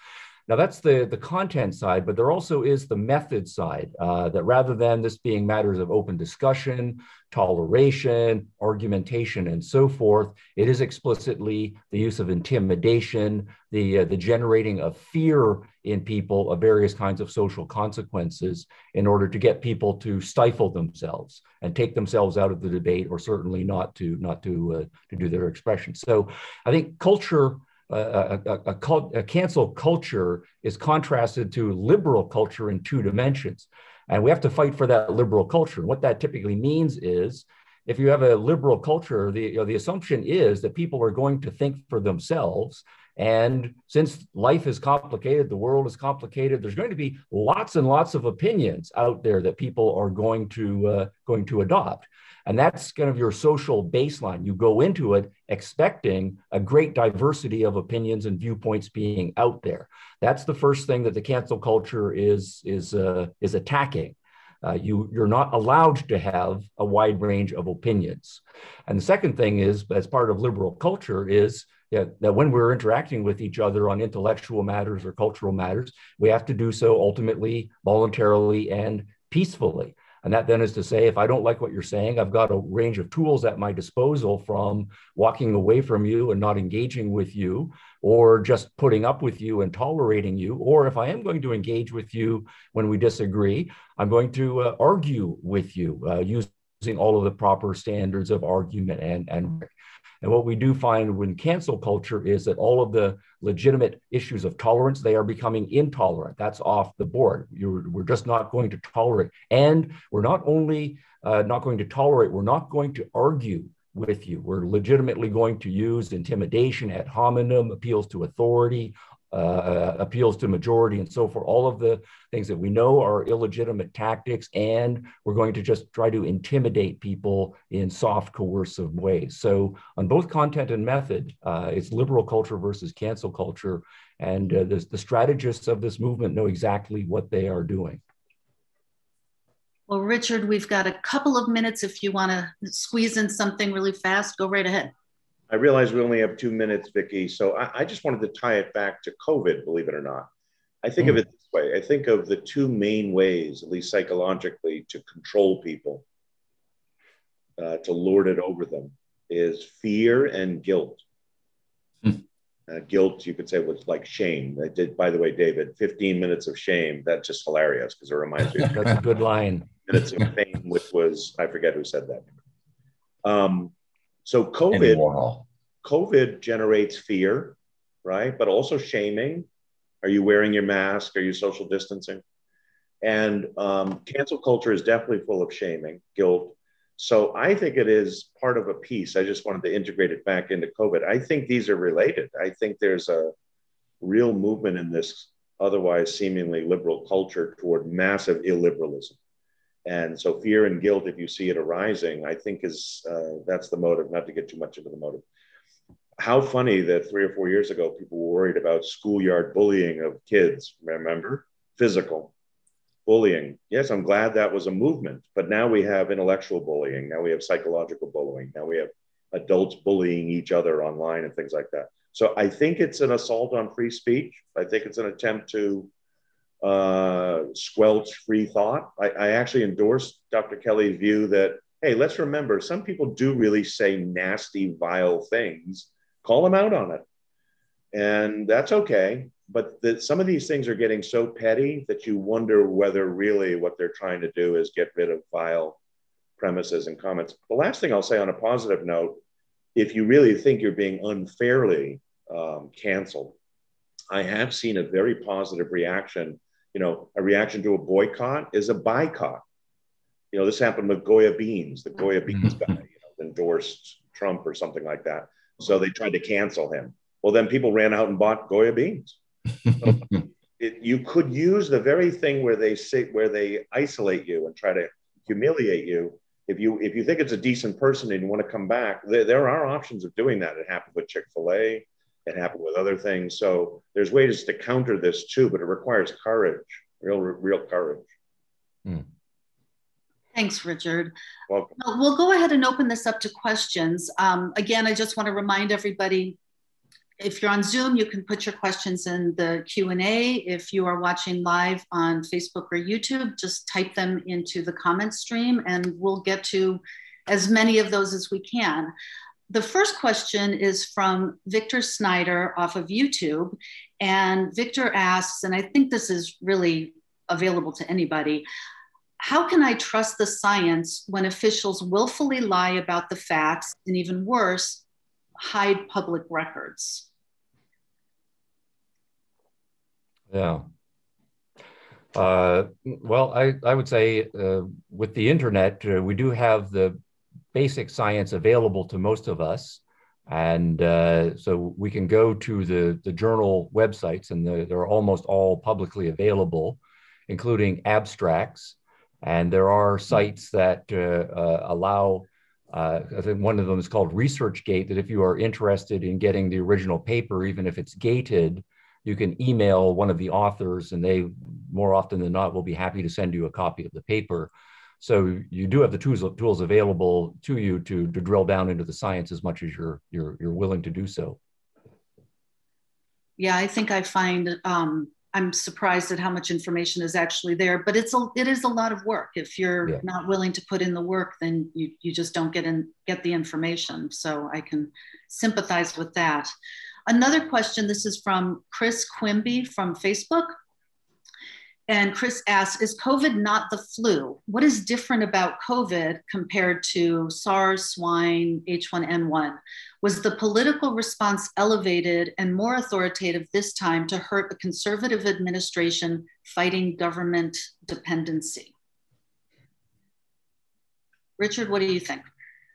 Now that's the, the content side, but there also is the method side uh, that rather than this being matters of open discussion, toleration, argumentation, and so forth, it is explicitly the use of intimidation, the, uh, the generating of fear in people of various kinds of social consequences in order to get people to stifle themselves and take themselves out of the debate or certainly not to, not to, uh, to do their expression. So I think culture a, a, a, a, cancel culture is contrasted to liberal culture in two dimensions. And we have to fight for that liberal culture. What that typically means is if you have a liberal culture, the, you know, the assumption is that people are going to think for themselves. And since life is complicated, the world is complicated, there's going to be lots and lots of opinions out there that people are going to, uh, going to adopt. And that's kind of your social baseline. You go into it expecting a great diversity of opinions and viewpoints being out there. That's the first thing that the cancel culture is, is, uh, is attacking. Uh, you, you're not allowed to have a wide range of opinions. And the second thing is, as part of liberal culture, is yeah, that when we're interacting with each other on intellectual matters or cultural matters, we have to do so ultimately voluntarily and peacefully. And that then is to say, if I don't like what you're saying, I've got a range of tools at my disposal from walking away from you and not engaging with you, or just putting up with you and tolerating you. Or if I am going to engage with you when we disagree, I'm going to uh, argue with you uh, using all of the proper standards of argument and, and and what we do find when cancel culture is that all of the legitimate issues of tolerance, they are becoming intolerant. That's off the board. You're, we're just not going to tolerate. And we're not only uh, not going to tolerate, we're not going to argue with you. We're legitimately going to use intimidation, ad hominem, appeals to authority, uh, appeals to majority and so forth, all of the things that we know are illegitimate tactics. And we're going to just try to intimidate people in soft, coercive ways. So, on both content and method, uh, it's liberal culture versus cancel culture. And uh, the, the strategists of this movement know exactly what they are doing. Well, Richard, we've got a couple of minutes. If you want to squeeze in something really fast, go right ahead. I realize we only have two minutes, Vicki. So I, I, just wanted to tie it back to COVID, believe it or not. I think mm. of it this way I think of the two main ways, at least psychologically, to control people, uh, to lord it over them, is fear and guilt. Mm. Uh, guilt, you could say, was like shame. I did, by the way, David, 15 minutes of shame. That's just hilarious because it reminds me. That's a good line. Minutes of fame, which was, I forget who said that. Um, so COVID, COVID generates fear, right? But also shaming. Are you wearing your mask? Are you social distancing? And um, cancel culture is definitely full of shaming, guilt. So I think it is part of a piece. I just wanted to integrate it back into COVID. I think these are related. I think there's a real movement in this otherwise seemingly liberal culture toward massive illiberalism. And so fear and guilt, if you see it arising, I think is uh, that's the motive, not to get too much into the motive. How funny that three or four years ago, people were worried about schoolyard bullying of kids, remember? Physical bullying. Yes, I'm glad that was a movement, but now we have intellectual bullying. Now we have psychological bullying. Now we have adults bullying each other online and things like that. So I think it's an assault on free speech. I think it's an attempt to uh, squelch free thought. I, I actually endorse Dr. Kelley's view that, hey, let's remember some people do really say nasty, vile things. Call them out on it. And that's okay. but the, some of these things are getting so petty that you wonder whether really what they're trying to do is get rid of vile premises and comments. The last thing I'll say on a positive note, if you really think you're being unfairly um, canceled, I have seen a very positive reaction. You know, a reaction to a boycott is a boycott. You know, this happened with Goya Beans. The Goya Beans mm-hmm. guy you know, endorsed Trump or something like that. So they tried to cancel him. Well, then people ran out and bought Goya beans. it, you could use the very thing where they say where they isolate you and try to humiliate you. If you if you think it's a decent person and you want to come back, there, there are options of doing that. It happened with Chick Fil A. It happened with other things. So there's ways to counter this too, but it requires courage, real real courage. Hmm. Thanks, Richard. Welcome. We'll go ahead and open this up to questions. Um, again, I just want to remind everybody if you're on Zoom, you can put your questions in the Q&A. If you are watching live on Facebook or YouTube, just type them into the comment stream and we'll get to as many of those as we can. The first question is from Victor Snyder off of YouTube. And Victor asks, and I think this is really available to anybody, how can I trust the science when officials willfully lie about the facts and even worse, hide public records? Yeah. Uh, well, I, I would say uh, with the internet, uh, we do have the basic science available to most of us. And uh, so we can go to the, the journal websites, and the, they're almost all publicly available, including abstracts. And there are sites that uh, uh, allow, I think one of them is called ResearchGate, that if you are interested in getting the original paper, even if it's gated, you can email one of the authors and they more often than not will be happy to send you a copy of the paper so you do have the tools, tools available to you to, to drill down into the science as much as you're, you're, you're willing to do so yeah i think i find um, i'm surprised at how much information is actually there but it's a, it is a lot of work if you're yeah. not willing to put in the work then you, you just don't get in get the information so i can sympathize with that Another question, this is from Chris Quimby from Facebook. And Chris asks, is COVID not the flu? What is different about COVID compared to SARS, swine, H1N1? Was the political response elevated and more authoritative this time to hurt a conservative administration fighting government dependency? Richard, what do you think?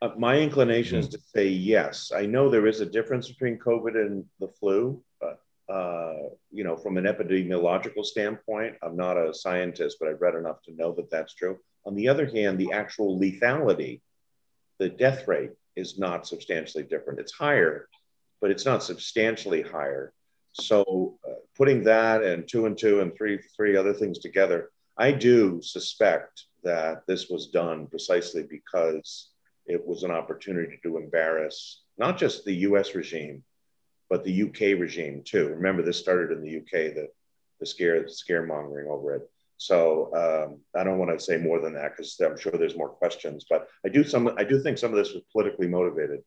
Uh, my inclination is to say yes. I know there is a difference between COVID and the flu, uh, you know, from an epidemiological standpoint, I'm not a scientist, but I've read enough to know that that's true. On the other hand, the actual lethality, the death rate, is not substantially different. It's higher, but it's not substantially higher. So, uh, putting that and two and two and three three other things together, I do suspect that this was done precisely because it was an opportunity to embarrass not just the US regime, but the UK regime too. Remember, this started in the UK, the, the scare, the scaremongering over it. So um, I don't want to say more than that because I'm sure there's more questions. But I do some. I do think some of this was politically motivated,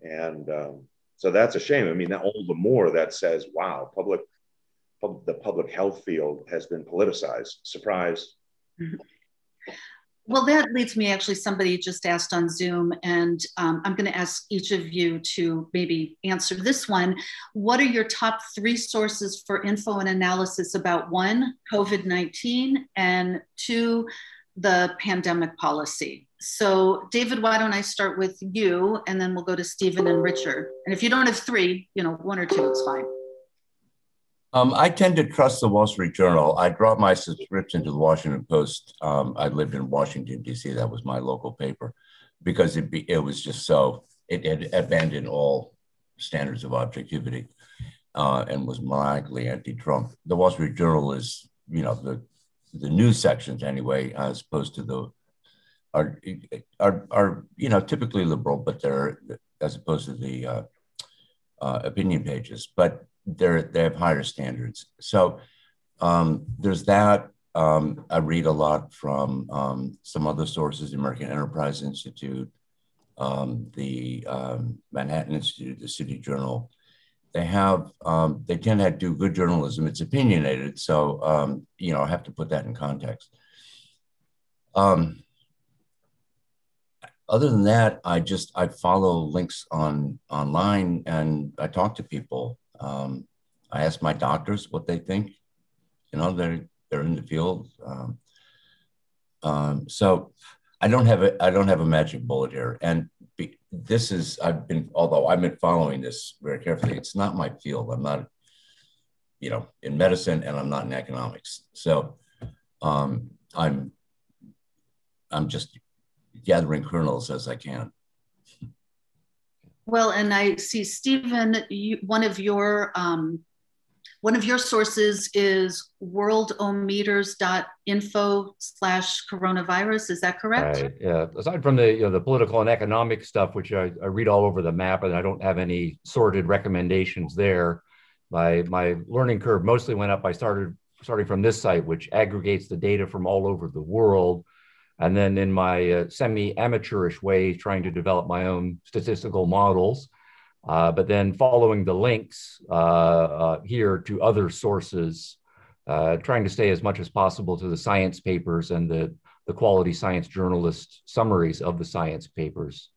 and um, so that's a shame. I mean, all the more that says, "Wow, public, pub, the public health field has been politicized." Surprise. Well, that leads me actually, somebody just asked on Zoom, and um, I'm going to ask each of you to maybe answer this one. What are your top three sources for info and analysis about one, COVID 19, and two, the pandemic policy? So, David, why don't I start with you, and then we'll go to Stephen and Richard. And if you don't have three, you know, one or two, it's fine. Um, I tend to trust the Wall Street Journal. I dropped my subscription to the Washington Post. Um, I lived in Washington D.C. That was my local paper because it be, it was just so it had abandoned all standards of objectivity uh, and was maniacally anti-Trump. The Wall Street Journal is you know the the news sections anyway, as opposed to the are are are you know typically liberal, but they're as opposed to the uh, uh, opinion pages, but they're they have higher standards. So um, there's that. Um, I read a lot from um, some other sources, the American Enterprise Institute, um, the um, Manhattan Institute, the City Journal, they have um, they tend to do good journalism. It's opinionated, so um, you know I have to put that in context. Um, other than that, I just I follow links on online and I talk to people. Um, I ask my doctors what they think. You know, they're they're in the field. Um, um, so I don't have a I don't have a magic bullet here, and be, this is I've been although I've been following this very carefully. It's not my field. I'm not, you know, in medicine, and I'm not in economics. So um, I'm I'm just gathering kernels as I can. Well, and I see Stephen, you, one of your um, one of your sources is worldometers.info slash coronavirus. Is that correct? Right. Yeah. Aside from the you know, the political and economic stuff, which I, I read all over the map, and I don't have any sorted recommendations there. My my learning curve mostly went up. I started starting from this site, which aggregates the data from all over the world and then in my uh, semi-amateurish way, trying to develop my own statistical models. Uh, but then following the links uh, uh here to other sources, uh, trying to stay as much as possible to the science papers and the, the quality science journalist summaries of the science papers.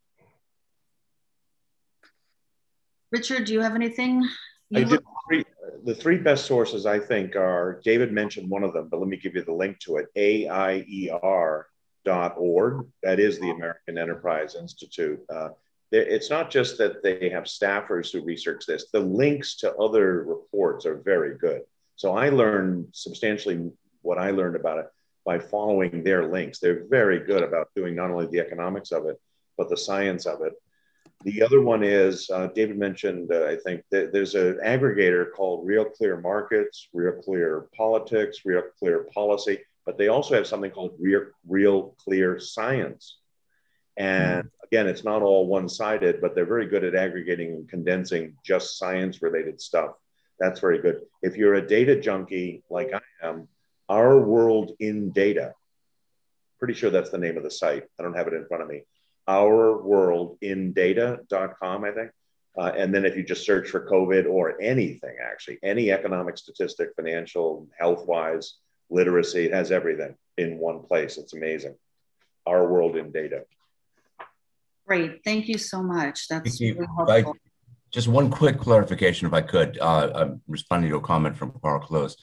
Richard, do you have anything? You I did three, the three best sources I think are David mentioned one of them, but let me give you the link to it. AIER org. That is the American Enterprise Institute. Uh, it's not just that they have staffers who research this, the links to other reports are very good. So I learned substantially what I learned about it by following their links. They're very good about doing not only the economics of it, but the science of it. The other one is uh, David mentioned, uh, I think, that there's an aggregator called Real Clear Markets, Real Clear Politics, Real Clear Policy but they also have something called real, real clear science. And mm. again, it's not all one sided, but they're very good at aggregating and condensing just science related stuff. That's very good. If you're a data junkie like I am, Our World in Data, pretty sure that's the name of the site. I don't have it in front of me. Ourworldindata.com, I think. Uh, and then if you just search for COVID or anything, actually, any economic statistic, financial, health wise, literacy. It has everything in one place. It's amazing. Our world in data. Great. Thank you so much. That's really helpful. I, just one quick clarification, if I could. Uh, I'm responding to a comment from Carl Close.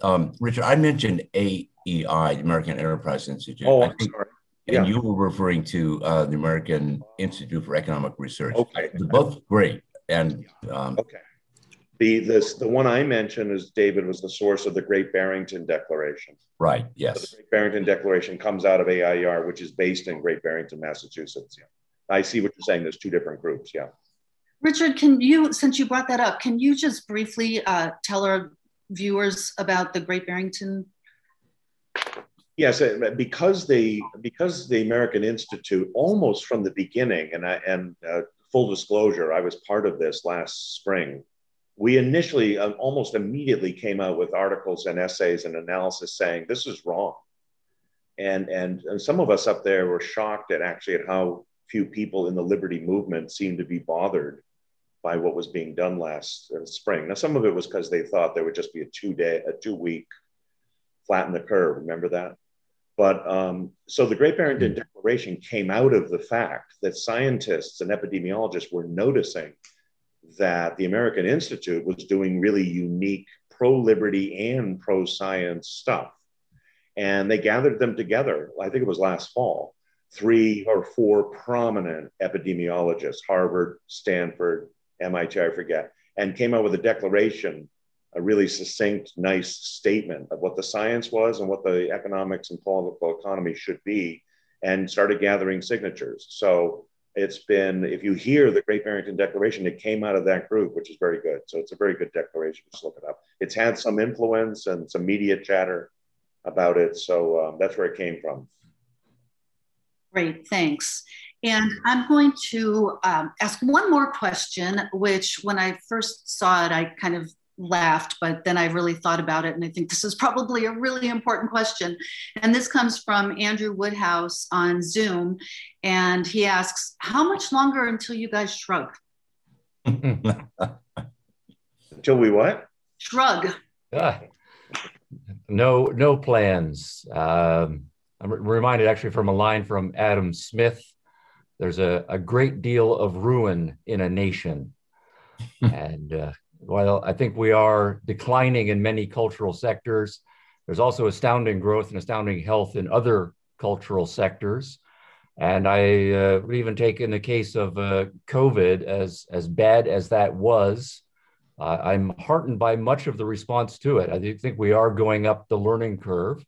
Um, Richard, I mentioned AEI, the American Enterprise Institute. Oh, I'm sorry. And you were referring to uh, the American Institute for Economic Research. Okay. They're both great. And um, okay. The, this, the one I mentioned is David was the source of the Great Barrington Declaration. Right, yes. So the Great Barrington Declaration comes out of AIER, which is based in Great Barrington, Massachusetts. Yeah. I see what you're saying. There's two different groups. Yeah. Richard, can you, since you brought that up, can you just briefly uh, tell our viewers about the Great Barrington? Yes, uh, because the because the American Institute almost from the beginning, and I and uh, full disclosure, I was part of this last spring we initially um, almost immediately came out with articles and essays and analysis saying this is wrong. And, and and some of us up there were shocked at actually at how few people in the liberty movement seemed to be bothered by what was being done last uh, spring. Now some of it was because they thought there would just be a two day a two week flatten the curve. Remember that? But um, so the Great Barrington Declaration came out of the fact that scientists and epidemiologists were noticing that the American Institute was doing really unique pro liberty and pro science stuff. And they gathered them together, I think it was last fall, three or four prominent epidemiologists, Harvard, Stanford, MIT, I forget, and came out with a declaration, a really succinct, nice statement of what the science was and what the economics and political economy should be, and started gathering signatures. So it's been, if you hear the Great Barrington Declaration, it came out of that group, which is very good. So it's a very good declaration. Just look it up. It's had some influence and some media chatter about it. So um, that's where it came from. Great, thanks. And I'm going to um, ask one more question, which when I first saw it, I kind of laughed, but then I really thought about it. And I think this is probably a really important question. And this comes from Andrew Woodhouse on Zoom. And he asks, How much longer until you guys shrug? Until we what? Shrug. Ah, no, no plans. Um, I'm reminded actually from a line from Adam Smith. There's a, a great deal of ruin in a nation. and uh, while I think we are declining in many cultural sectors, there's also astounding growth and astounding health in other cultural sectors. And I uh, would even take in the case of uh, COVID, as, as bad as that was, uh, I'm heartened by much of the response to it. I think we are going up the learning curve.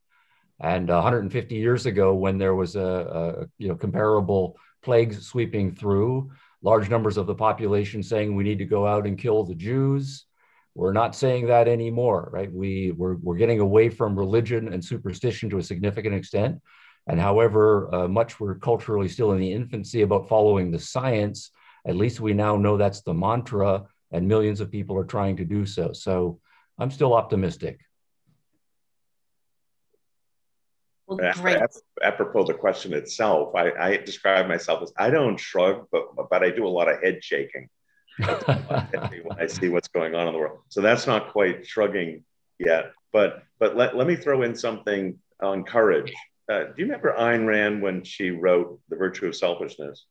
And 150 years ago, when there was a, a you know comparable plague sweeping through, large numbers of the population saying we need to go out and kill the Jews, we're not saying that anymore, right? We, we're, we're getting away from religion and superstition to a significant extent. And however uh, much we're culturally still in the infancy about following the science, at least we now know that's the mantra, and millions of people are trying to do so. So I'm still optimistic. Well, great. Apropos the question itself, I, I describe myself as I don't shrug, but but I do a lot of head shaking when I see what's going on in the world. So that's not quite shrugging yet. But but let, let me throw in something on courage. Uh, do you remember Ayn Rand when she wrote The Virtue of Selfishness?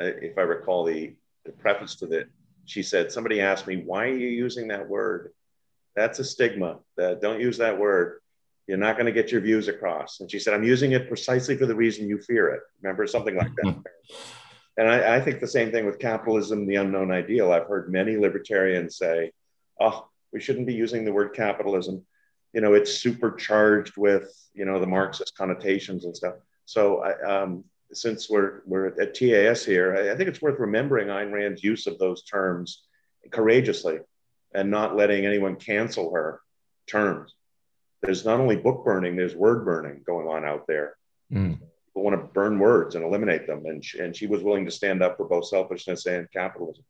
Uh, if I recall the, the preface to that, she said, Somebody asked me, why are you using that word? That's a stigma. Uh, don't use that word. You're not going to get your views across. And she said, I'm using it precisely for the reason you fear it. Remember, something like that. And I, I, think the same thing with capitalism, the unknown ideal. I've heard many libertarians say, oh, we shouldn't be using the word capitalism. You know, it's supercharged with, you know, the Marxist connotations and stuff. So I, um, since we're, we're at TAS here, I, I think it's worth remembering Ayn Rand's use of those terms courageously and not letting anyone cancel her terms. There's not only book burning, there's word burning going on out there. Mm people want to burn words and eliminate them. And she, and she was willing to stand up for both selfishness and capitalism.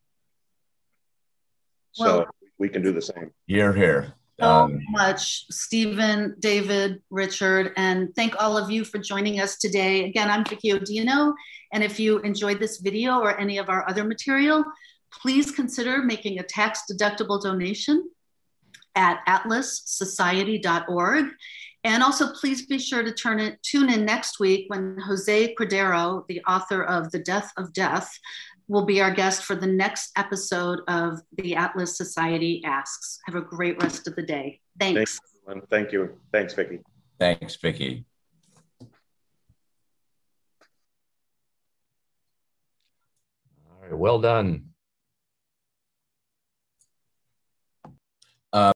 So well, we can do the same. You're here. So um, much, Stephen, David, Richard, and thank all of you for joining us today. Again, I'm Vicki Odino, and if you enjoyed this video or any of our other material, please consider making a tax-deductible donation at atlassociety.org. And also, please be sure to turn it, tune in next week when Jose Cordeiro, the author of The Death of Death, will be our guest for the next episode of the Atlas Society Asks. Have a great rest of the day. Thanks. Thanks, Thank you. Thanks, Vicki. Thanks, Vicki. All right, well done.